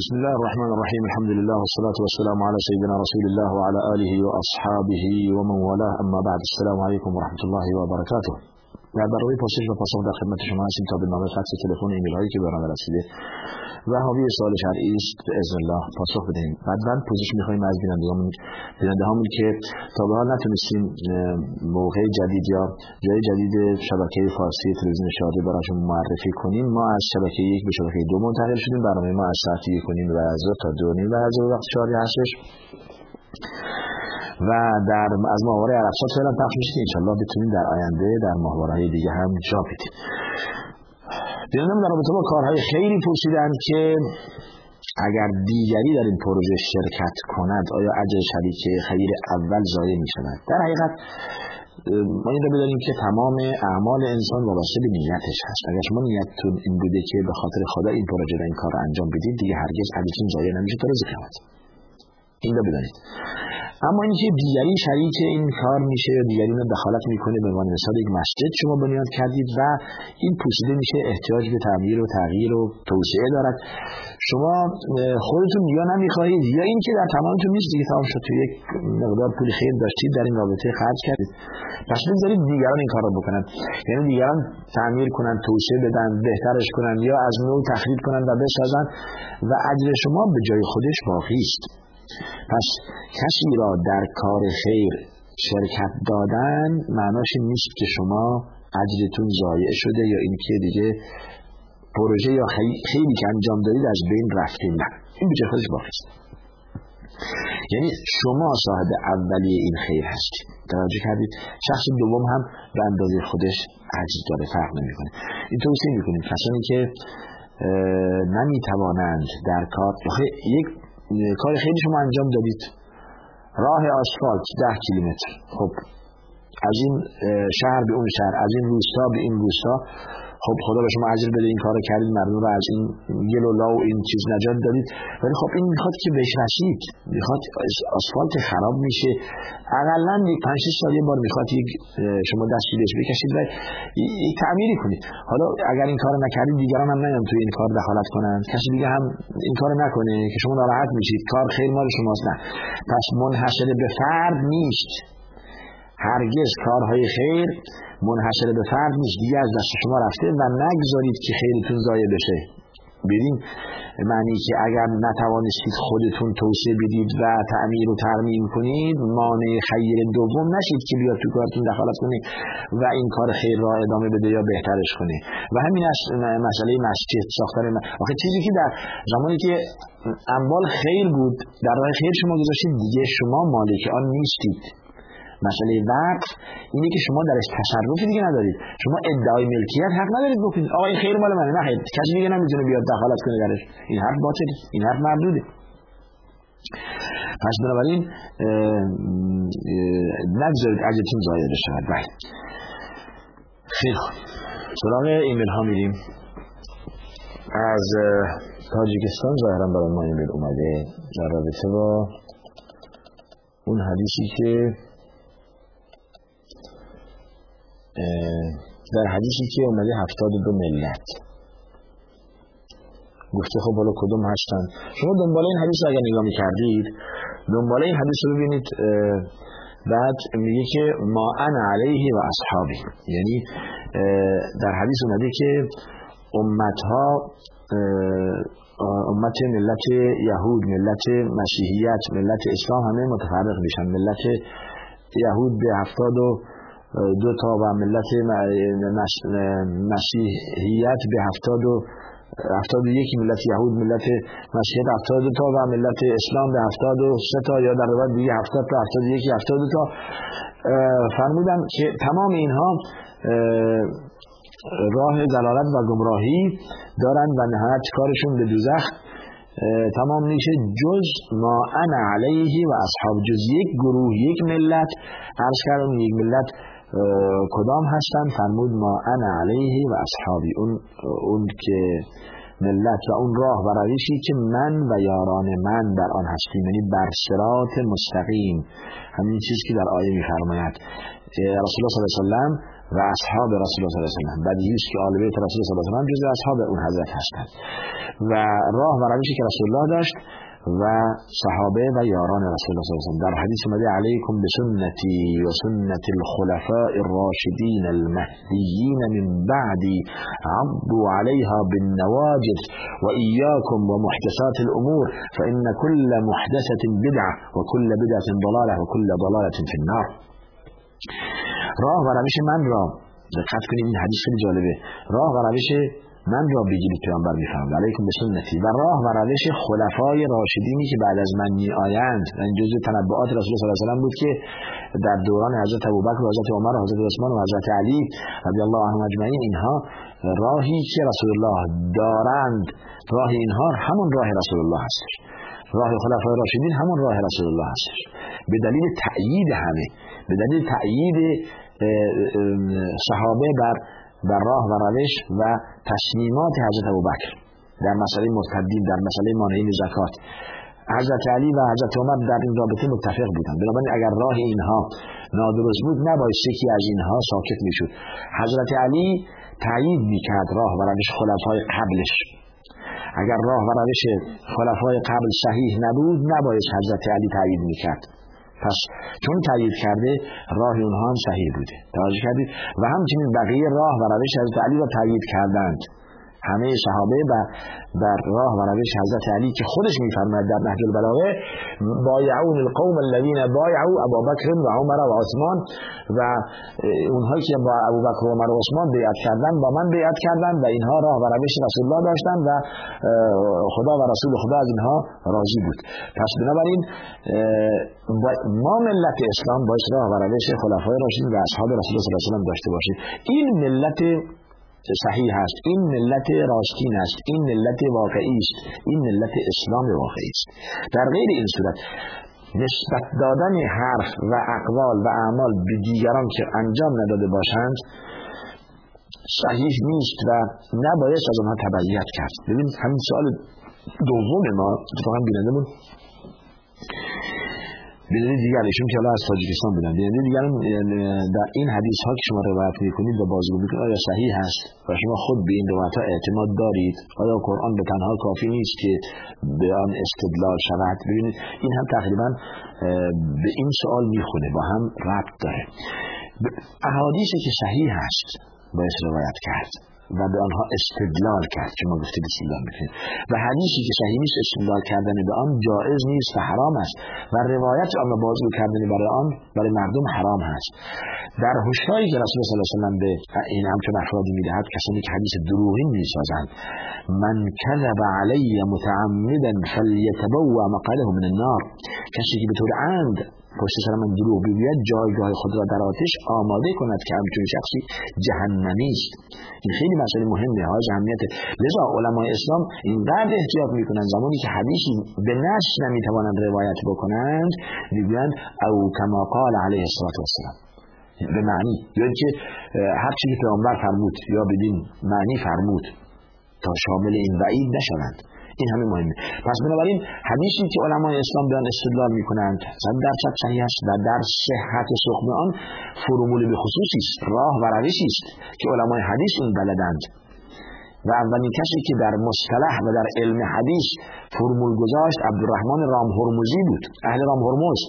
بسم الله الرحمن الرحيم الحمد لله والصلاة والسلام على سيدنا رسول الله وعلى آله وأصحابه ومن والاه أما بعد السلام عليكم ورحمة الله وبركاته در برای پرسش و پاسخ در خدمت شما هستیم تا به نامه فکس تلفن ایمیل هایی که به رسیده و حاوی سوال شرعی است. به اذن الله. پاسخ بدهیم بعدا پوزش می‌خوایم از بیننده همون که تا به حال نتونستیم موقع جدید یا جای جدید شبکه فارسی تلویزیون شادی براشون معرفی کنیم ما از شبکه یک به شبکه دو منتقل شدیم. برنامه ما از ساعت یک کنیم و از تا دو نیم و از وقت شادی هستش. و در از ماهواره عرفات فعلا پخش میشه انشالله بتونیم در آینده در ماهواره دیگه هم جا بدیم. بینم در رابطه با کارهای خیلی پرسیدن که اگر دیگری در این پروژه شرکت کند آیا اجر شریک خیر اول ضایع می شود در حقیقت ما این رو بدانیم که تمام اعمال انسان وابسته به نیتش هست. اگر شما نیتتون این بوده که به خاطر خدا این پروژه را این کار انجام بدید دیگه هرگز اجرتون ضایع نمیشه تا روز این رو بدانید اما اینکه دیگری شریک این کار میشه یا دیگری رو دخالت می‌کنه به عنوان مثال یک مسجد شما بنیاد کردید و این پوشیده میشه احتیاج به تعمیر و تغییر و توسعه دارد. شما خودتون یا نمی‌خواهید. یا اینکه در تمامتون نیست دیگه تمام شد. تو یک مقدار پول خیر داشتید در این رابطه خرج کردید. پس بذارید دیگران این کار رو بکنن. یعنی دیگران تعمیر کنن توسعه بدن بهترش کنن یا از نو تخریب کنن و بسازن. و اجر شما به جای خودش باقی است. پس کسی را در کار خیر شرکت دادن معناش نیست که شما اجرتون ضایع شده یا اینکه دیگه پروژه یا خیلی که انجام دادید از بین رفتین. نه این به خودش باقی است. یعنی شما صاحب اولی این خیر هستید توجه کردید. شخص دوم هم به اندازه خودش اجر داره. فرق نمی‌کنه. این توصیه می‌کنیم. کسانی که نمی‌توانند در کار یک کار خیلی شما انجام دادید. راه آسفالت ده کیلومتر. خب از این شهر به اون شهر از این روستا به این روستا. خب خدا به شما اجر بده این کارو کردید مردم رو از این گل و این چیز نجات دادید. ولی خب این می‌خواد که بهش رسید می‌خواد آسفالت خراب میشه. اقلا یک پنج سال یه بار می‌خواد یک شما دستی بهش بکشید و تعمیری کنید. حالا اگر این کارو نکردید دیگران هم نیان توی این کار دخالت کنند کسی دیگه هم این کارو نکنه که شما ناراحت میشید کار خیر مال شماست نه. پس منحصر به فرد نیست. هرگز کارهای خیر منحصر به فرد نیست. دیگه از دست شما رفته و نگذارید که خیرتون ضایع بشه. ببین معنی که اگر نتوانستید خودتون توسعه بدید و تعمیر و ترمیم کنید مانع خیر دوم نشید که بیاد تو کارتون دخالت کنید و این کار خیر را ادامه بده یا بهترش کنه. و همین از مسئله مسجد ساختن آخه چیزی که در زمانی که اموال خیر بود در راه خیر شما گذاشتید دیگه شما مالک آن نیستید. مسئله وقف اینه که شما درش تصرف دیگه ندارید. شما ادعای ملکیت حق ندارید بکنید. آقا این خیر مال منه. نه خیر. کسی دیگه نمی‌تونه بیاد دخالت کنه درش. این حرف باطل این حرف مردوده. پس بنابراین نگذارید اجرتون ضایع بشود بله. خیلی سراغ ایمیل ها میریم. از تاجیکستان ظاهرا برای ما ایمیل اومده. در رابطه با اون حدیثی که در حدیثی که اومده هفتاد دو ملت. گفته خب حالا کدوم هستن؟ شما دنبال این حدیث اگر نگاه می‌کردید دنبال این حدیث رو ببینید بعد میگه که ما انا علیه و اصحابی. یعنی در حدیث اومده که امت ها امت ملت یهود ملت مسیحیت ملت اسلام همه متفرق میشن. ملت یهود به هفتاد و دو تا و ملت مسیحیت به هفتاد و هفتاد و یک ملت یهود ملت مسیحیت هفتاد تا و ملت اسلام به هفتاد و سه تا یا در روایت دیگه هفتاد تا هفتاد یکی هفتاد تا. فرمودن که تمام اینها راه دلالت و گمراهی دارند و نهایت کارشون به دوزخ. تمام میشه جز ما انا علیه و اصحاب جز یک گروه یک ملت. عرض کردم یک ملت کدام هستن فرمود ما انا علیه و اصحابی. اون اون که ملت و اون راه و روشی که من و یاران من در آن هستیم یعنی بر صراط مستقیم. همین چیز که در آیه میفرماید. رسول الله صلی الله علیه و سلم و اصحاب رسول الله صلی الله علیه و سلم. بدیهی است که آل بیت رسول الله صلی الله علیه و سلم جزء اصحاب اون حضرت هستند. و راه و روشی که رسول الله داشت و صحابه و یاران رسول الله صلی الله علیه و در حدیث اومده علیکم بسنتی و سنت الخلفاء الراشدین المهدیین من بعدی عضوا عليها بالنواجذ وإياكم ومحدثات الأمور فإن كل محدثة بدعة وكل بدعة ضلالة وكل ضلالة في النار. راه و روش من را دقت کنید این حدیث خیلی جالبه. راه و روش من را بگیرید پیامبر میفرماد علیکم به سنتی و راه و روش خلفای راشدینی که بعد از من می آیند و این جزء تنبؤات رسول الله صلی الله علیه و بود که در دوران حضرت ابوبکر و حضرت عمر و حضرت عثمان و حضرت علی رضی الله عنهم اجمعین اینها راهی که رسول الله دارند راه اینها همون راه رسول الله هستش راه خلفای راشدین همون راه رسول الله هستش به دلیل تأیید همه به دلیل تأیید صحابه بر بر راه و روش و تصمیمات حضرت ابوبکر در مسئله مرتدین در مسئله مانعین زکات حضرت علی و حضرت عمر در این رابطه متفق بودند. بنابراین اگر راه اینها نادرست بود نباید یکی از اینها ساکت می‌شد. حضرت علی تایید می‌کرد راه و روش خلفای قبلش. اگر راه و روش خلفای قبل صحیح نبود نباید حضرت علی تایید می‌کرد. پس چون تایید کرده راه اونها هم صحیح بوده. توجه کردید؟ و همچنین بقیه راه و روش حضرت علی را تایید کردند. همه صحابه و بر راه و روش حضرت علی که خودش میفرماید در نهج البلاغه بایعون القوم الذين بایعوا ابوبکر و عمر و عثمان و اونهایی که با ابوبکر و عمر و عثمان بیعت کردن با من بیعت کردن و اینها راه و روش رسول الله داشتن و خدا و رسول خدا از اینها راضی بود. پس بنابراین ما ملت اسلام باید راه و روش خلفای راشدین و اصحاب رسول الله صلی الله علیه و داشته باشیم این ملت صحیح است. این ملت راستین است. این ملت واقعی است. این ملت اسلام واقعی است. در غیر این صورت نسبت دادن حرف و اقوال و اعمال به دیگران که انجام نداده باشند صحیح نیست و نباید از آنها تبعیت کرد. ببین همین سال دوم ما اتفاقا بیننده بیننده دیگر ایشون که از تاجیکستان بودن بیننده دیگر در این حدیث ها که شما روایت می‌کنید و بازگو می‌کنید آیا صحیح هست و شما خود به این روایت ها اعتماد دارید آیا قرآن به تنها کافی نیست که به آن استدلال شود ببینید این هم تقریبا به این سوال می‌خونه با هم ربط داره احادیثی که صحیح هست باید روایت کرد و به آنها استدلال کرد که ما گفتیم استدلال می‌کنیم و حدیثی که صحیح نیست استدلال کردن به آن جایز نیست و حرام است. و روایت آن و بازگو کردن برای آن برای مردم حرام هست. در هشداری که رسول صلی الله علیه و به این همچون افرادی می‌دهد کسانی که حدیث دروغی می‌سازند من کذب علی متعمدا فلیتبوأ مقعده من النار. کسی که به طور عمد پشت سر من دروغ بگوید جایگاه خود را در آتش آماده کند که همچون شخصی جهنمی است. این خیلی مسئله مهمه. ها اهمیت. لذا علمای اسلام اینقدر احتیاط می‌کنند. زمانی که حدیثی به نش نمی‌توانند روایت بکنند می‌گویند او کما قال علیه الصلاه والسلام. به معنی یا که هر چیزی پیامبر فرمود یا بدین معنی فرمود تا شامل این وعید نشوند. این همه مهمه. پس بنابراین حدیثی که علمای اسلام به آن استدلال می‌کنند صد درصد صحیح است و در صحت سخن آن فرمول به خصوصی است. راه و روشی است که علمای حدیث این بلدند. و اولین کسی که در مصطلح و در علم حدیث فرمول گذاشت عبدالرحمن رام هرمزی بود. اهل رام هرمز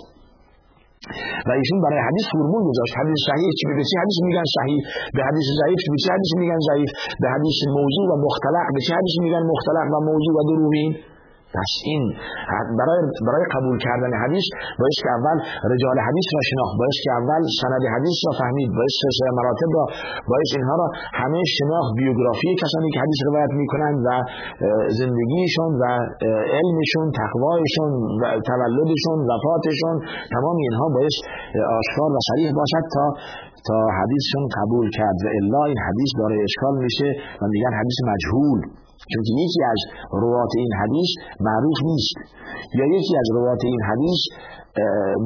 و ایشون برای حدیث فرمول گذاشت. حدیث صحیح چی به حدیث میگن صحیح به حدیث ضعیف به چه حدیث میگن ضعیف به حدیث موضوع و مختلع به چه حدیث میگن مختلع و موضوع و دروغین. این برای برای قبول کردن حدیث باید که اول رجال حدیث را شناخت باید که اول سند حدیث را فهمید باید سلسله مراتب را باید اینها را همه شناخت بیوگرافی کسانی که حدیث روایت می‌کنند و زندگیشون و علمشون تقوایشون و تولدشون وفاتشون تمام اینها باید آشکار و صریح باشد تا تا حدیثشون قبول کرد. و الا این حدیث داره اشکال میشه و میگن حدیث مجهول. چون یکی از روات این حدیث معروف نیست. یا یکی از روات این حدیث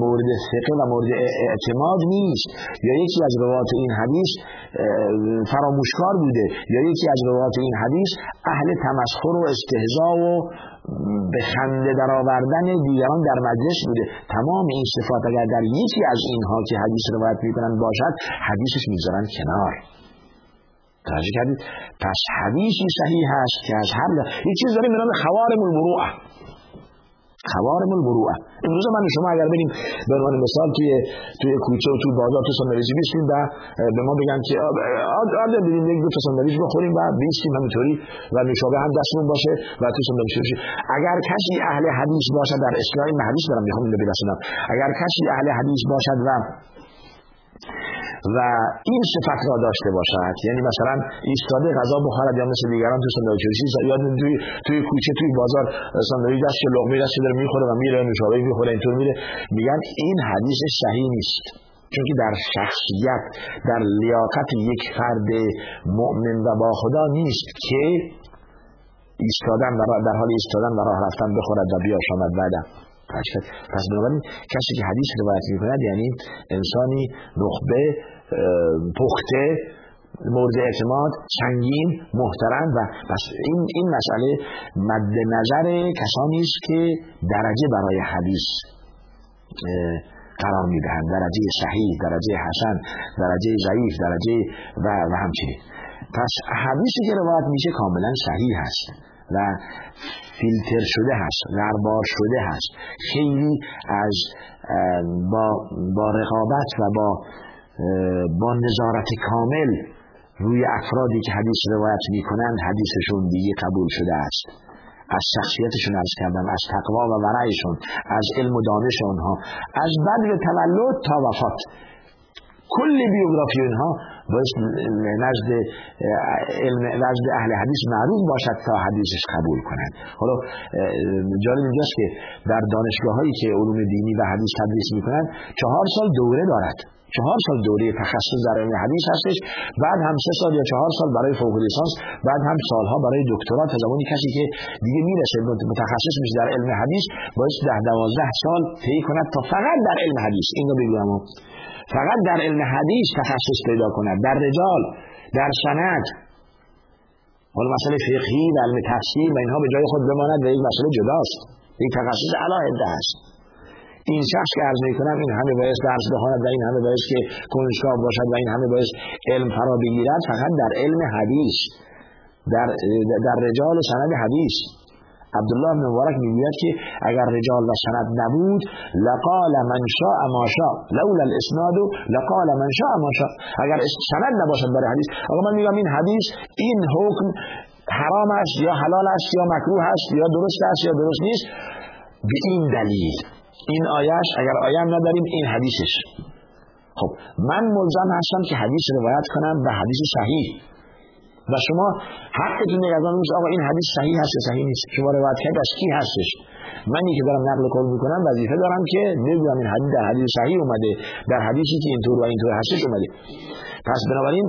مورد ثقه و مورد اعتماد نیست. یا یکی از روایات این حدیث فراموشکار بوده. یا یکی از روایات این حدیث اهل تمسخر و استهزا و به خنده در آوردن دیگران در مجلس بوده. تمام این صفات اگر در یکی از اینها که حدیث روایت می‌کنن باشد حدیثش می‌ذارن کنار. توجه کردید. پس حدیثی صحیح هست که از هر یه چیز داریم نام خوارم المروعه خوارم المروعه امروز من شما اگر بریم به عنوان مثال توی توی کوچه و توی بازار تو ساندویچی بیستیم و به ما بگن که آده بریم یک دو تا ساندویچ بخوریم و بیستیم همینطوری و نوشابه هم دستمون باشه و تو ساندویچ بشیم. اگر کسی اهل حدیث باشد در اصطلاح حدیث دارم می‌خوام اینو برسونم اگر کسی اهل حدیث باشد و و این صفت را داشته باشد. یعنی مثلا ایستاده غذا بخورد یا مثل دیگران تو ساندویچ یا توی توی کوچه توی بازار ساندویچ دست لقمه دست داره می‌خوره و میره نوشابه می‌خوره اینطور میره. میگن این حدیث صحیح نیست. چون که در شخصیت در لیاقت یک فرد مؤمن و با خدا نیست که ایستادن در حال ایستادن و راه رفتن بخورد و بیاشامد بعدم. پس بنابراین کسی که حدیث روایت می‌کند یعنی انسانی نخبه پخته مورد اعتماد سنگین محترم و پس این این مسئله مد نظر کسانی است که درجه برای حدیث قرار می‌دهند. درجه صحیح درجه حسن درجه ضعیف درجه و, و همچنین. پس حدیثی که روایت میشه کاملا صحیح هست و فیلتر شده هست غربار شده هست. خیلی از با, با رقابت و با با نظارت کامل روی افرادی که حدیث روایت می کنند حدیثشون دیگه قبول شده است. از شخصیتشون از کردم از تقوا و ورعشون از علم و دانش اونها از بدر تولد تا وفات. کل بیوگرافی اینها باید نزد نزد اهل حدیث معروف باشد تا حدیثش قبول کنند. حالا جالب اینجاست که در دانشگاه هایی که علوم دینی و حدیث تدریس می‌کنند چهار سال دوره دارد. چهار سال دوره تخصص در علم حدیث هستش. بعد هم سه سال یا چهار سال برای فوق لیسانس بعد هم سالها برای دکترا. تا زمانی کسی که دیگه می‌رسه متخصص میشه در علم حدیث باید ده دوازده سال طی کند تا فقط در علم حدیث. اینو بگم فقط در علم حدیث تخصص پیدا کند. در رجال در سند. حالا مسئله فقهی و علم تفسیر و اینها به جای خود بماند و یک مسئله جداست. یک تخصص علاهده است این شخص که عرض می‌کنم این همه باید درس بخواند و این همه باید که کنشگاه باشد و این همه باید علم فرا بگیرد فقط در علم حدیث در, در رجال و سند حدیث. عبدالله بن مبارک می‌گوید که اگر رجال و سند نبود لقال من شاء ما شاء لولا الاسناد لقال من شاء ما شاء. اگر سند نباشد برای حدیث. آقا من میگم این حدیث این حکم حرام است یا حلال است یا مکروه است یا درست است یا درست نیست؟ به این دلیل. این آیش اگر آیم نداریم این حدیثش. خب من ملزم هستم که حدیث روایت کنم به حدیث صحیح. و شما حقتون از آن آقا این حدیث صحیح هست صحیح نیست؟ شما روایت کرد از کی هستش؟ منی که دارم نقل قول می‌کنم وظیفه دارم که نمی‌دونم این حدیث در حدیث صحیح اومده در حدیثی که اینطور و اینطور هستش اومده. پس بنابراین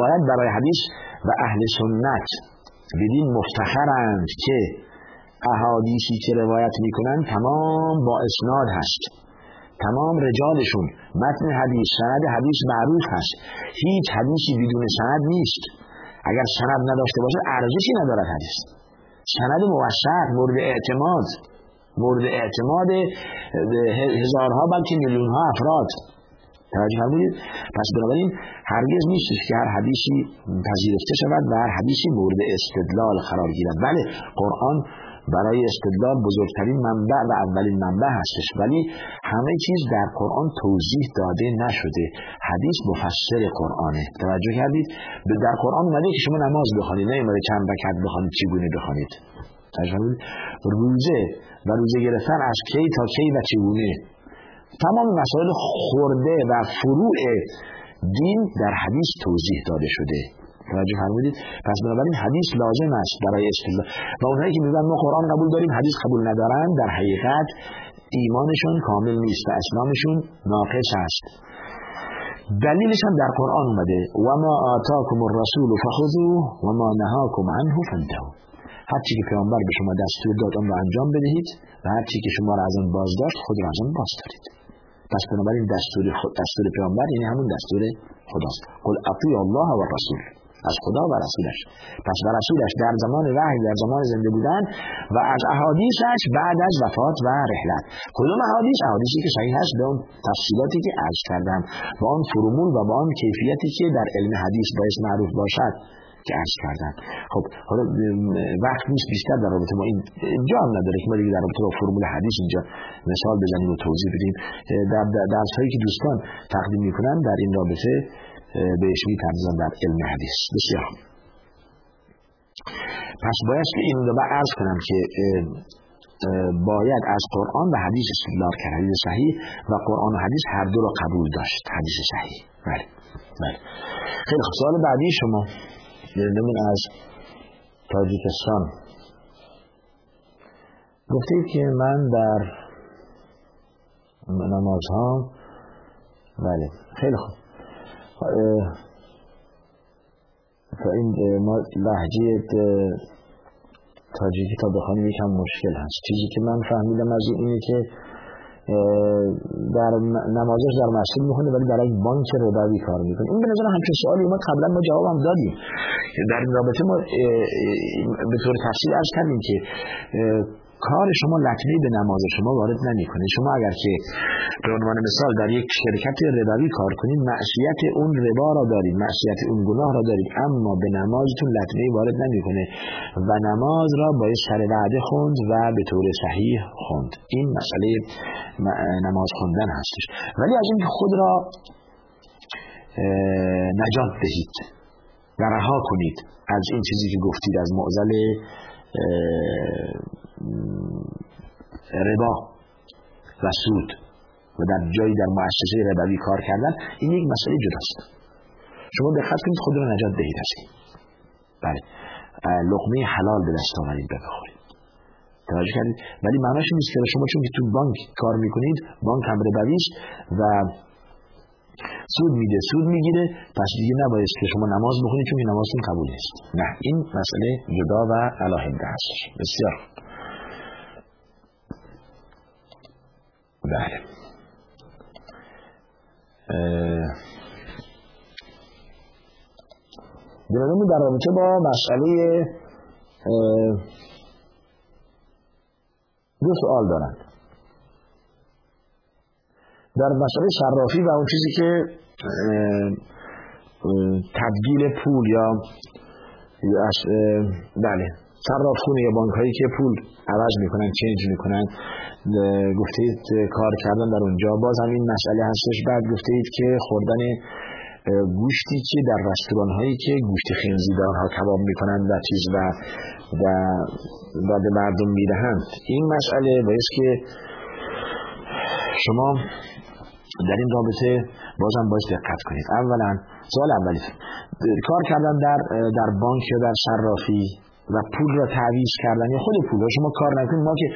باید برای حدیث و اهل سنت بدین مفتخرند که احادیثی که روایت می‌کنن تمام با اسناد هست. تمام رجالشون متن حدیث سند حدیث معروف هست. هیچ حدیثی بدون سند نیست. اگر سند نداشته باشه ارزشی ندارد حدیث. سند موثق مورد اعتماد. مورد اعتماد هزارها بلکه میلیون ها افراد. توجه فرمودید؟ پس بنابراین هرگز نیست که هر حدیثی پذیرفته شود و هر حدیثی مورد استدلال قرار گیرد. بله قرآن برای استدلال بزرگترین منبع و اولین منبع هستش. ولی همه چیز در قرآن توضیح داده نشده. حدیث مفسر قرآنه. توجه کردید؟ در قرآن اومده که شما نماز بخوانید نه اومده چند رکعت بخوانید چگونه بخوانید. روزه و روزه گرفتن از کی تا کی و چگونه؟ تمام مسائل خورده و فروع دین در حدیث توضیح داده شده. توجه فرمودید؟ پس بنابراین حدیث لازم است برای استدلال و اونهایی که میگن ما قرآن قبول داریم حدیث قبول ندارن در حقیقت ایمانشون کامل نیست و اسلامشون ناقص است. دلیلش هم در قرآن اومده. و ما آتاکم الرسول فخذوه و ما نهاکم عنه فانتهوا. هر چی که پیامبر به شما دستور داد آن را انجام بدهید و هر چی که شما را از آن باز داشت خود را از آن باز دارید. پس بنابراین دستور خود دستور پیامبر یعنی همون دستور خداست. قل اطیع الله و رسول از خدا و رسولش. پس و رسولش در زمان وحی در زمان زنده بودن و از احادیثش بعد از وفات و رحلت. کدوم احادیث؟ احادیثی که صحیح هست به اون تفصیلاتی که عرض کردم با آن فرمول و با آن کیفیتی که در علم حدیث باعث معروف باشد که عرض کردم. خب حالا وقت نیست بیشتر در رابطه با این جا هم نداره. که ما دیگه در رابطه با فرمول حدیث اینجا مثال بزنیم و توضیح بدیم. در درس هایی که دوستان تقدیم می‌کنن در این رابطه بهش می‌پردازن در علم حدیث. بسیار پس باید که این رو عرض کنم که باید از قرآن و حدیث استدلال کرد حدیث صحیح و قرآن و حدیث هر دو رو قبول داشت. حدیث صحیح. بله. بله. خیلی خب سوال بعدی شما. من از تاجیکستان. گفته که من در نماز ها بله. خیلی خوب. این ما لحجه تاجیکی تا بخوانیم یکم مشکل هست. چیزی که من فهمیدم از اینه که در نمازش در مسجد می‌خونه ولی برای بانک ربوی کار می‌کنه. این به نظر همچون سوالی ما قبلا ما جواب هم دادیم. در این رابطه ما به طور تفصیل ارز کردیم که کار شما لطمه به نماز شما وارد نمی‌کنه. شما اگر که به عنوان مثال در یک شرکت ربوی کار کنید معصیت اون ربا را دارید معصیت اون گناه را دارید اما به نمازتون لطمه وارد نمی‌کنه و نماز را باید سر وعده خوند و به طور صحیح خوند. این مسئله نماز خوندن هستش. ولی از اینکه خود را نجات دهید و رها کنید از این چیزی که گفتید از معزل ربا و سود و در جایی در مؤسسه ربوی کار کردن این یک مسئله جداست. شما دقت کنید خود رو نجات دهید هستید بله. لقمه حلال به دست آورید بخورید. توجه کردید. ولی معناش نیست که شما چون که تو بانک کار می‌کنید بانک هم ربوی و سود میده سود می‌گیره پس دیگه نباید که شما نماز بخونید چون که نمازتون قبول نیست. نه این مسئله جدا و علاهده هستش بسیار بله. جنابمون در رابطه با مسئله دو سوال دارند. در مسئله صرافی و اون چیزی که تبدیل پول یا بله. صرافخونه یا بانک هایی که پول عوض می‌کنن چنج می‌کنن گفتید کار کردن در اونجا. باز هم این مسئله هستش. بعد گفتید که خوردن گوشتی که در رستوران هایی که گوشت خنزیدار ها کباب می‌کنن و چیز و و, و به مردم می‌دهند. این مسئله باید که شما در این رابطه بازم باید دقت کنید. اولا سوال اولی کار کردن در در بانک یا در صرافی و پول را تعویض کردن یا خود پول شما کار نکنید. ما که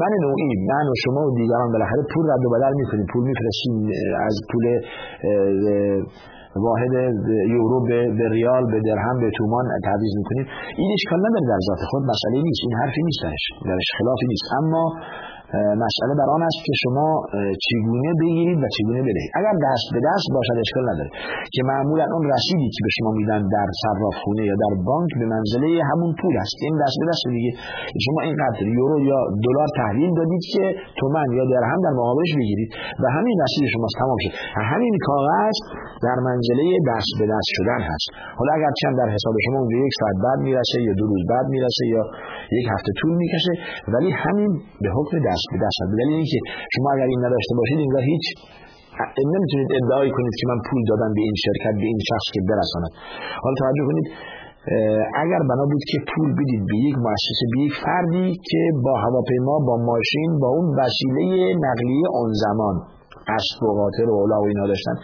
من نوعی من و شما و دیگران بالاخره پول رد و بدل می‌کنیم. پول میفرستیم از پول واحد یورو به, ریال به درهم به تومان تعویض می‌کنیم. این اشکال نداره در ذات خود. مسئله نیست. این حرفی نیست درش درش خلافی نیست. اما مسئله بر آن است که شما چگونه بگیرید و چگونه بدهید. اگر دست به دست باشد اشکال نداره. که معمولا اون رسیدی که به شما میدن در صرافخونه یا در بانک به منزله همون پول است. این دست به دست دیگه شما اینقدر یورو یا دلار تحویل دادید که تومن یا درهم در مقابلش بگیرید و همین رسید شما تمام شد. همین کاغذ در منزله دست به دست شدن هست. حالا اگر چند در حساب شما اونجا یک ساعت بعد می‌رسه یا دو روز بعد می‌رسه یا یک هفته طول می‌کشه ولی همین به حکم دست به دست دلیل اینکه شما اگر این نداشته باشید انگار هیچ نمی‌تونید ادعای کنید که من پول دادم به این شرکت به این شخص که برساند. حالا توجه کنید اگر بنا بود که پول بدید به یک مؤسسه به یک فردی که با هواپیما با ماشین با اون وسیله نقلیه آن زمان اسب و قاطر و اولا و اینا داشتن.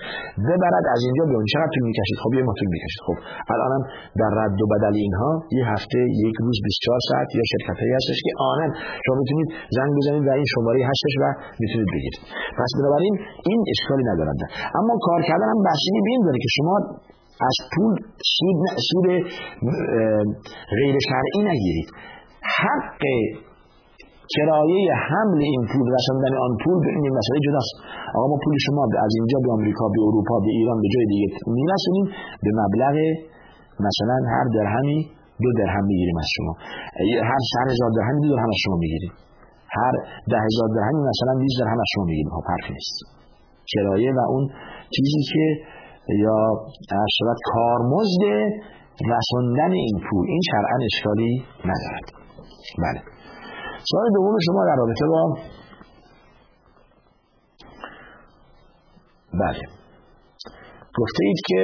ببرد از اینجا به اون چقدر طول می‌کشید؟ خب یه ماه طول می‌کشید. خب الانم در رد و بدل اینها یه هفته یک روز 24 ساعت یا شرکت هایی هستش که آنن. شما می‌تونید زنگ بزنید و این شماره هستش و می‌تونید بگیرید. پس بنابراین این اشکالی ندارد. اما کار کردن هم به این داره که شما از پول سود, سود غیر شرعی نگیرید. حق کرایه حمل این پول رساندن آن پول به این مسئله جداست. آقا ما پول شما از اینجا به آمریکا به اروپا به ایران به جای دیگه میرسونیم. به مبلغ مثلا هر درهمی دو درهم می‌گیریم از شما. هر شهر هزار درهمی دو درهم از شما می‌گیریم. هر ده هزار درهمی مثلا 20 درهم از شما می‌گیریم. خب حرف نیست. کرایه و اون چیزی که یا شود کارمزد رساندن این پول. این شرعا اشکالی ندارد. بله. سوال دوم شما در رابطه با بله. گفته اید که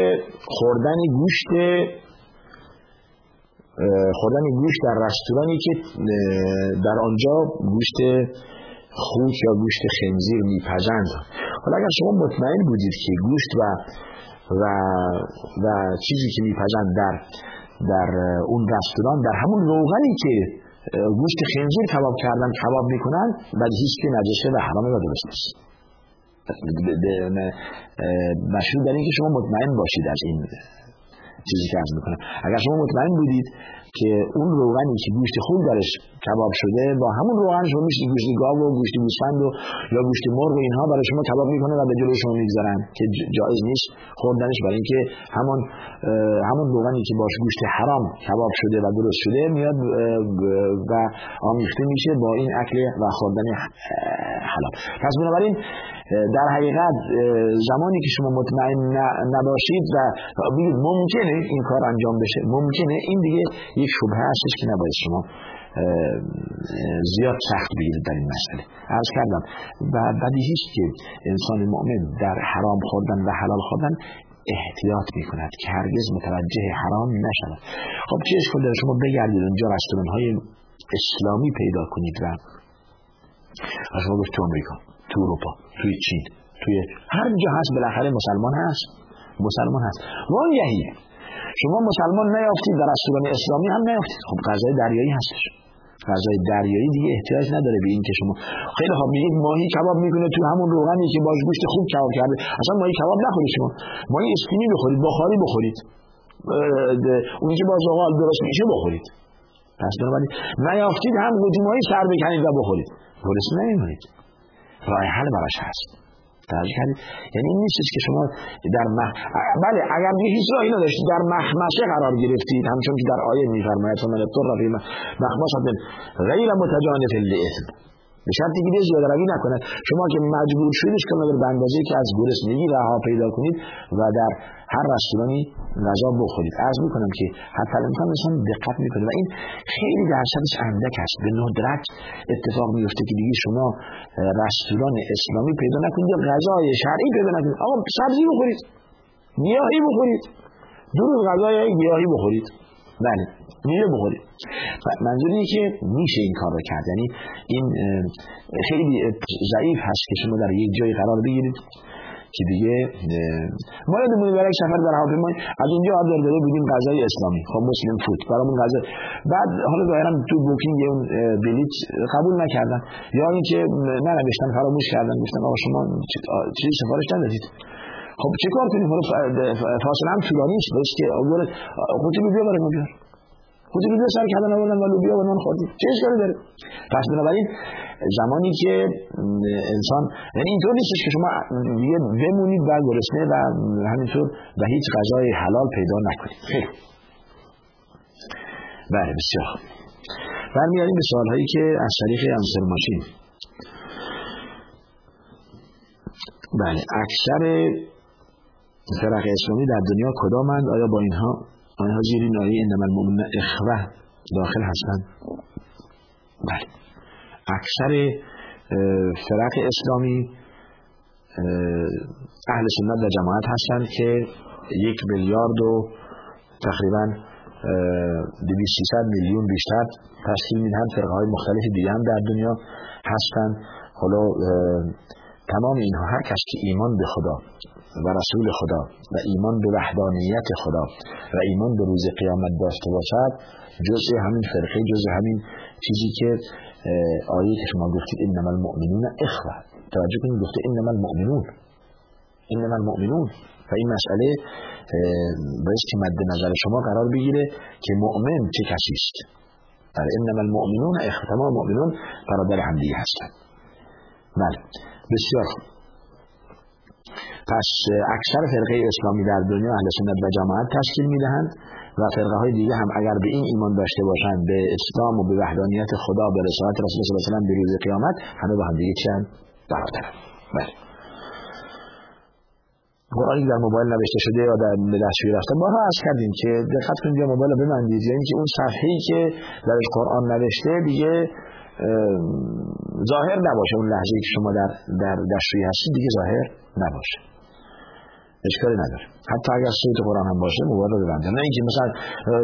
خوردن گوشت خوردن گوشت در رستورانی که در آنجا گوشت خوک یا گوشت خنزیر میپزند. حالا اگر شما مطمئن بودید که گوشت و و, و چیزی که میپزند در در اون رستوران در همون روغنی که گوشت خنزیر کباب کردن کباب می‌کنن بعد هیچ که نجسه و حرامه و درست نیست. مشروع در این که شما مطمئن باشید از این. چیزی که عرض می‌کنم اگر شما مطمئن بودید که اون روغنی که گوشت خوب درش کباب شده با همون روغن شما میشه گوشت گاو و گوشت گوسفند و یا گوشت مرغ اینها برای شما کباب می‌کنه و به جلو شما می‌گذارن که جایز نیست خوردنش برای اینکه همون همون روغنی که باش گوشت حرام کباب شده و درست شده میاد و آمیخته میشه با این اکل و خوردن حلال. پس بنابراین در حقیقت زمانی که شما مطمئن نباشید و ممکنه این کار انجام بشه ممکنه این دیگه یک شبهه هستش که نباید شما زیاد سخت بگیرید در این مسئله. عرض کردم و بدیهی است که انسان مؤمن در حرام خوردن و حلال خوردن احتیاط می کند که هرگز متوجه حرام نشود. خب چه اشکال داره؟ شما بگردید اونجا رستوران های اسلامی پیدا کنید و شما گفت تو امریکا تو اروپا توی چین توی هر جا هست بالاخره مسلمان هست. مسلمان هست. وانگهی شما مسلمان نیافتید در رستوران اسلامی هم نیافتید. خب غذای دریایی هستش. غذای دریایی دیگه احتیاج نداره به این که شما خیلی خوب میگید ماهی کباب می‌کنه تو همون روغنی که باش گوشت خوب کباب کرده. اصلا ماهی کباب نخورید شما. ماهی اسکیمی بخورید بخاری بخورید. اونی که با زغال درست میشه بخورید. پس بنابراین نیافتید هم قوطی ماهی سر بکنید و بخورید. درست نمیمونید راه حل براش هست. توجه کردید؟ یعنی این نیستش که شما در مح... بله اگر به هیچ راهی نداشتید در مخمشه قرار گرفتید همچون که در آیه میفرماید فمن اضطر فی غیر متجانف لاسم به شرطی که زیاده روی شما که مجبور شدید که به اندازه که از گرسنگی رها پیدا کنید و در هر رستورانی غذا بخورید. عرض می‌کنم که حتی امکان انسان دقت می‌کنه. و این خیلی درصدش اندک است. به ندرت اتفاق میفته که دیگه شما رستوران اسلامی پیدا نکنید یا غذای شرعی پیدا نکنید. آقا سبزی بخورید. گیاهی بخورید. دو روز غذای گیاهی بخورید. بله. میره بخورید منظور اینه که میشه این کار رو کرد. یعنی این خیلی ضعیف هست که شما در یک جای قرار بگیرید که دیگه ما یادمون برای سفر در هواپیما از اونجا آردر داده بودیم غذای اسلامی. خب مسلم فود برامون غذا. بعد حالا ظاهرا تو بوکینگ اون بلیت قبول نکردن. یا اینکه ننوشتن فراموش کردن. گفتن آقا شما چیزی سفارش ندادید. خب چه کار کنیم؟ فاصله هم طولانی است که خودت بیا برای ما بیار. خودت بیا سر کردن آوردن و لوبیا و نان خوردیم چه اشکالی داره؟ پس بنابراین زمانی که انسان یعنی اینطور نیستش که شما دیگه بمونید و گرسنه و همینطور و هیچ غذای حلال پیدا نکنید. خیلی. بله بسیار. برمیاریم به سوال هایی که از طریق انسر ماشین. بله اکثر فرق اسلامی در دنیا کدامند؟ آیا با اینها آنها زیر این آیه انما المؤمنون اخوه داخل هستند بله. اکثر فرق اسلامی اهل سنت و جماعت هستند که یک میلیارد و تقریبا 200 میلیون بیشتر تشکیل می‌دهند فرقه های مختلف دیگه هم در دنیا هستند حالا تمام اینها هر کس که ایمان به خدا و رسول خدا و ایمان به وحدانیت خدا و ایمان به روز قیامت داشته باشد جزء همین فرقه جزء همین چیزی که آیه که شما گفتید انما المؤمنون اخوه. توجه کنید گفته انما المؤمنون انما المؤمنون و این مسئله باید که مد نظر شما قرار بگیره که مؤمن چه کسی است. بله انما المؤمنون تمام المؤمنون برادر همدیگه هستند. بله. بسیار پس اکثر فرقه اسلامی در دنیا اهل سنت و جماعت تشکیل می‌دهند و فرقه های دیگه هم اگر به این ایمان داشته باشند به اسلام و به وحدانیت خدا به رسالت رسول صلی الله علیه و به روز قیامت همه با هم دیگه چند برادرن بله. قرآنی در موبایل نوشته شده یا در دستشویی رفته ما از کردیم که دقت کنید یا موبایل ببندید یعنی که اون صفحه ای که درش قرآن نوشته دیگه ظاهر نباشه اون لحظه که شما در در دستشویی هستید دیگه ظاهر نباشه. اشکالی نداره. حتی اگر صوت قرآن هم باشه موبایل رو ببندید نه اینکه مثلا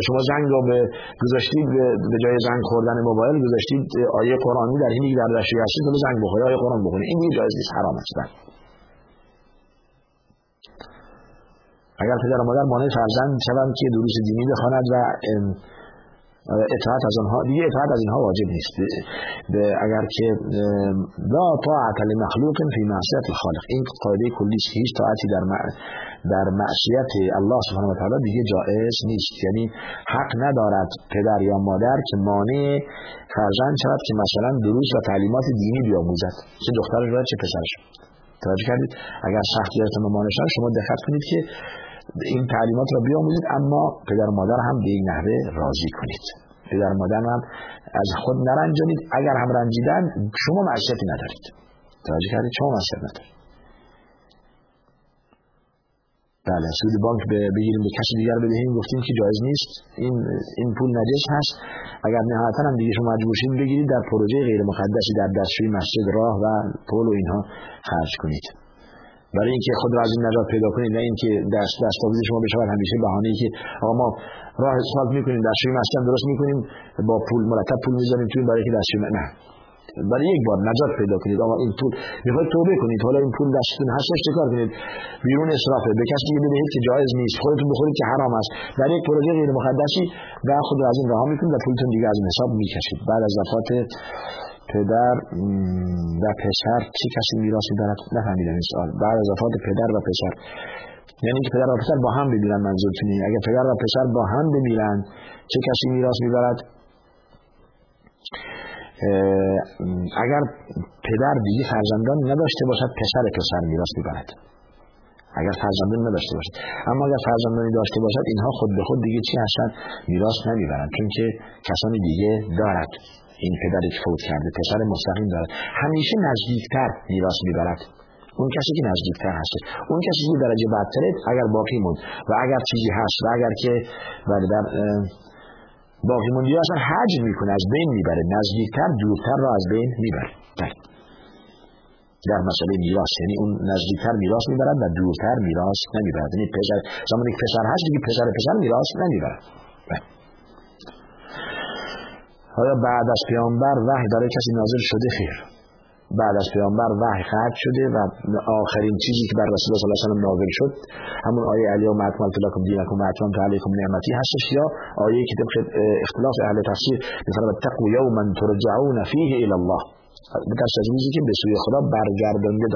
شما زنگ رو به گذاشتید به جای زنگ خوردن موبایل گذاشتید آیه قرآنی در اینی در دستشویی هستید حالا زنگ بخوره آیه قرآن بخونید. این دیگه جایز نیست حرام است. اگر پدر و مادر مانع فرزند شوند که دروس دینی بخواند و اطاعت از آنها دیگه اطاعت از اینها واجب نیست. اگر که لا طاعت لمخلوق فی معصیت الخالق. این قاعده کلی هیچ طاعتی در در معصیت الله سبحانه و تعالی دیگه جائز نیست. یعنی حق ندارد پدر یا مادر که مانع فرزند شود که مثلا دروس و تعلیمات دینی بیاموزد. چه دخترش باید چه پسرش. توجه کردید؟ اگر شخصیتتون مانع شد شما دقت کنید که این تعلیمات را بیاموزید اما پدر مادر هم به این نحوه راضی کنید. پدر مادر هم از خود نرنجانید. اگر هم رنجیدن شما معصیتی ندارید. توجه کردید؟ شما معصیت ندارید. بله سود بانک بگیریم به کسی دیگر بدهیم. گفتیم که جایز نیست. این این پول نجس هست. اگر نهایتا هم دیگه شما مجبور بگیرید در پروژه غیر مقدسی در دستشوی مسجد راه و پول و اینها خرج کنید. برای اینکه خود را از این نجات پیدا کنید نه اینکه دست دستاویز شما بشود همیشه بهانه ای که آقا ما راه اسفالت می‌کنیم دستشوی مسجد درست می‌کنیم با پول مرتب پول می‌ذاریم توی برای که دستشوی نه. برای یک بار نجات پیدا کنید. آقا این پول می‌خواید توبه کنید. حالا این پول دستتون هستش چیکار کنید؟ بیرون اصرافه. به کسی بدهید که جایز نیست. خودتون بخورید که حرام است. در یک پروژه غیر مقدسی و خود از این رها می‌کنید و پولتون دیگه از حساب می‌کشید. بعد از وفات پدر و پسر چه کسی میراث می‌برد نفهمیدم این سوال. بعد از وفات پدر و پسر. یعنی که پدر و پسر با هم بمیرن منظورتونه اگر پدر و پسر با هم بمیرن چه کسی میراث می‌برد؟ اگر پدر دیگه فرزندان نداشته باشد پسر پسر میراث می‌برد. اگر فرزندان نداشته باشد. اما اگر فرزندانی داشته باشد اینها خود به خود دیگه چی هستن؟ میراث نمی‌برند چون که کسانی دیگه دارد. این پدری که فوت کرده پسر مستقیم دارد. همیشه نزدیکتر میراث می‌برد. اون کسی که نزدیکتر هست اون کسی که درجه بدتره اگر باقی موند. و اگر چیزی هست و اگر که بله در باقی موندی اصلا حجم می‌کنه از بین می‌بره. نزدیکتر دورتر را از بین می‌بره. در مسئله میراث. یعنی اون نزدیکتر میراث می‌برد و دورتر میراث نمی‌برد. یعنی پسر زمانی که پسر هست دیگه پسر پسر میراث نمی‌برد. بله. آیا بعد از پیامبر وحی برای کسی نازل شده؟ خیر. بعد از پیامبر وحی خط شده و آخرین چیزی که بر رسول الله صلی الله علیه و نازل شد همون آیه علی و اکملت لکم دینکم و اتممت علیکم نعمتی هستش یا آیه که طبق اختلاف اهل تفسیر میفرماد تقوا یوما ترجعون فیه الی الله. از روزی که به سوی خدا برگردانده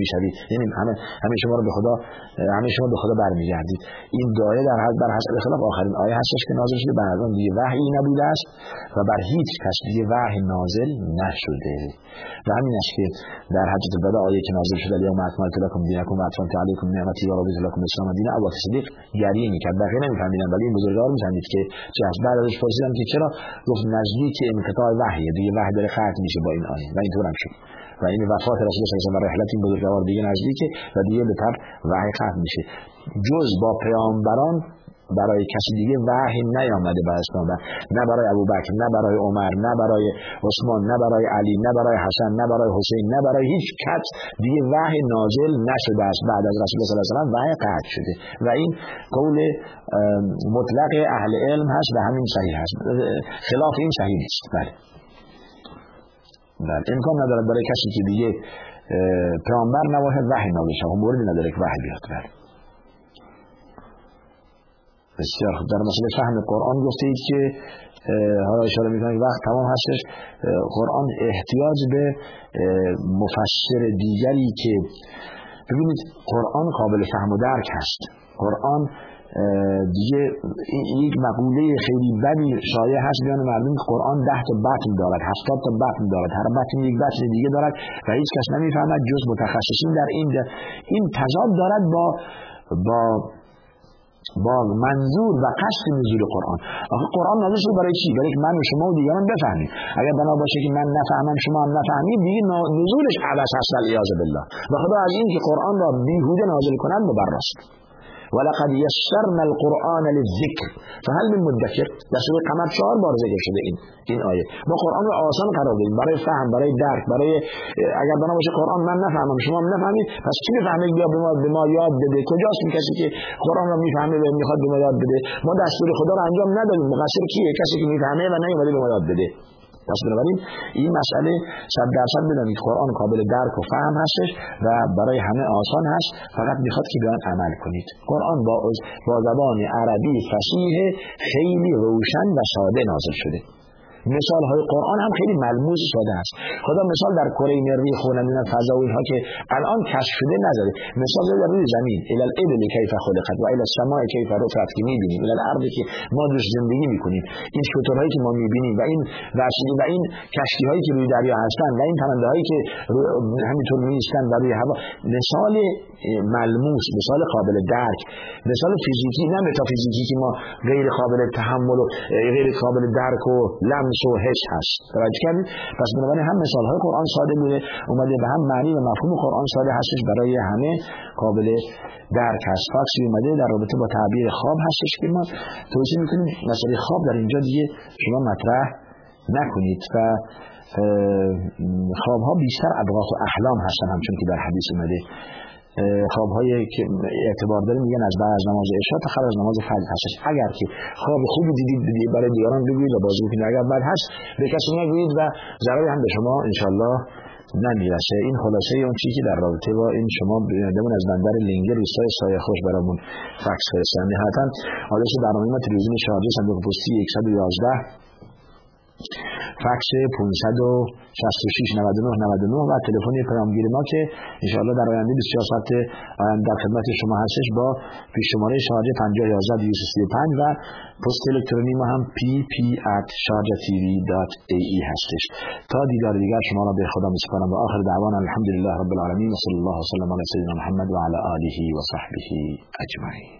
می‌شوید. یعنی همه همه شما رو به خدا همه شما به خدا برمیگردید. این دایه در حد بر حسب خلاف آخرین آیه هستش که نازل شده. اون دیگه وحی نبوده است و بر هیچ کس دیگه وحی نازل نشده. و همین است که در حجت الوداع آیه که نازل شده. الیوم اکملت لکم دینکم و اتممت علیکم نعمتی و رضیت لکم الاسلام دین ابو صدیق گریه می‌کرد. بقیه نمیفهمیدن. ولی این بزرگوار می‌فهمید که چه از بعد ازش پرسیدن که چرا؟ گفت نزدیک انقطاع وحی. دیگه وحی داره میشه با این آیه. و اینطور هم شد و این وفات رسول الله و رحلت این بزرگوار دیگه نزدیکه و دیگه به تر وحی ختم میشه جز با پیامبران برای کسی دیگه وحی نیامده به اسلام نه برای ابوبکر نه برای عمر نه برای عثمان نه برای علی نه برای حسن نه برای حسین نه برای هیچ کس دیگه وحی نازل نشده است بعد از رسول الله صلی الله علیه و وحی قطع شده و این قول مطلق اهل علم هست و همین صحیح هست خلاف این صحیح نیست بله بله. امکان ندارد برای کسی که دیگه پیامبر نباشد وحی نازل شود موردی نداره که وحی بیاد. بله. بسیار در مسئله فهم قرآن گفته اید که حالا اشاره می‌کنه وقت تمام هستش. قرآن احتیاج به مفسر دیگری که ببینید قرآن قابل فهم و درک هست. قرآن دیگه یک مقوله خیلی بدی شایع هست. بیان مردم که قرآن ده تا بطن دارد هفتاد تا بطن دارد. هر بطن یک بطن دیگه دارد و هیچ کس نمی‌فهمد جز متخصصین در این این تضاد دارد با با با منظور و قصد نزول قرآن. آخه قرآن نازل شده برای چی؟ برای من و شما و دیگران بفهمیم. اگر بنا باشه که من نفهمم شما هم نفهمید دیگه نزولش عبس هست الیاذ بالله. و خدا از این که قرآن را بیهوده نازل کنند مبرست ولقد یسرنا القرآن للذکر فهل من مدکر؟ در سوره قمر چهار بار ذکر شده این این آیه. ما قرآن رو آسان قرار دادیم. برای فهم برای درک برای اگر بنا باشه قرآن من نفهمم شما هم نفهمید پس کی می‌فهمه بیا به ما به ما یاد بده؟ کجاست این کسی که قرآن رو می‌فهمه و می‌خواد به ما یاد بده؟ ما دستور خدا رو انجام ندادیم. مقصر کیه؟ کسی که می‌فهمه و نیومده به ما یاد بده. پس بنابراین این مسئله صد درصد بدانید قرآن قابل درک و فهم هستش و برای همه آسان هست. فقط می‌خواد که بیان عمل کنید. قرآن با, با زبان عربی فسیح خیلی روشن و ساده نازل شده. مثال های قرآن هم خیلی ملموس شده است. خدا مثال در کره مریخ و نمی‌دونم فضا و اینها که الان کشف شده نزده مثال در روی زمین الى الابل کیف خلقت و الى السماء کیف رفعت که می‌بینیم. الى الارض که ما درش زندگی می‌کنیم. این شترهایی که ما می‌بینیم و این وسیله و این کشتی هایی که روی دریا هستن و این پرنده هایی که همینطور میستن و روی هوا. مثال ملموس مثال قابل درک. مثال فیزیکی نه متافیزیکی که ما غیر قابل تحمل و غیر قابل درک و لم لمس و حس هست. توجه کردید؟ پس بنابراین هم مثال های قرآن ساده بوده اومده به هم معنی و مفهوم قرآن ساده هستش برای همه قابل درک هست. فاکسی اومده در رابطه با تعبیر خواب هستش که ما توضیح می‌کنیم مسئله خواب در اینجا دیگه شما مطرح نکنید و خواب ها بیشتر ادغاث و احلام هستن همچون که در حدیث اومده. خواب های که اعتبار داره میگن از بعد از نماز عشاء تا قبل از نماز فجر هستش اگر که خواب خوبی دیدید برای دیگران بگویید و بازی کنید اگر بعد هست به کسی نگویید و ضرری هم به شما انشالله نمی‌رسه. این خلاصه اون چیزی که در رابطه با این شما بینندمون از بندر لینگر روستای سایه خوش برامون فکس فرستن نهایتا آدرس برنامه ما تلویزیون شارجه صندوق پستی 111 فکس 566 99 99 و تلفن پیامگیر ما که انشاءالله در آینده 24 ساعت آینده در خدمت شما هستش با پیش شماره شارژه 5011 235 و پست الکترونی ما هم pp@sharjatv.ae هستش. تا دیدار دیگر شما را به خدا میسپارم و آخر دعوانا الحمدلله رب العالمین صلی الله وسلم علی سیدنا محمد و علی آله و صحبه اجمعین.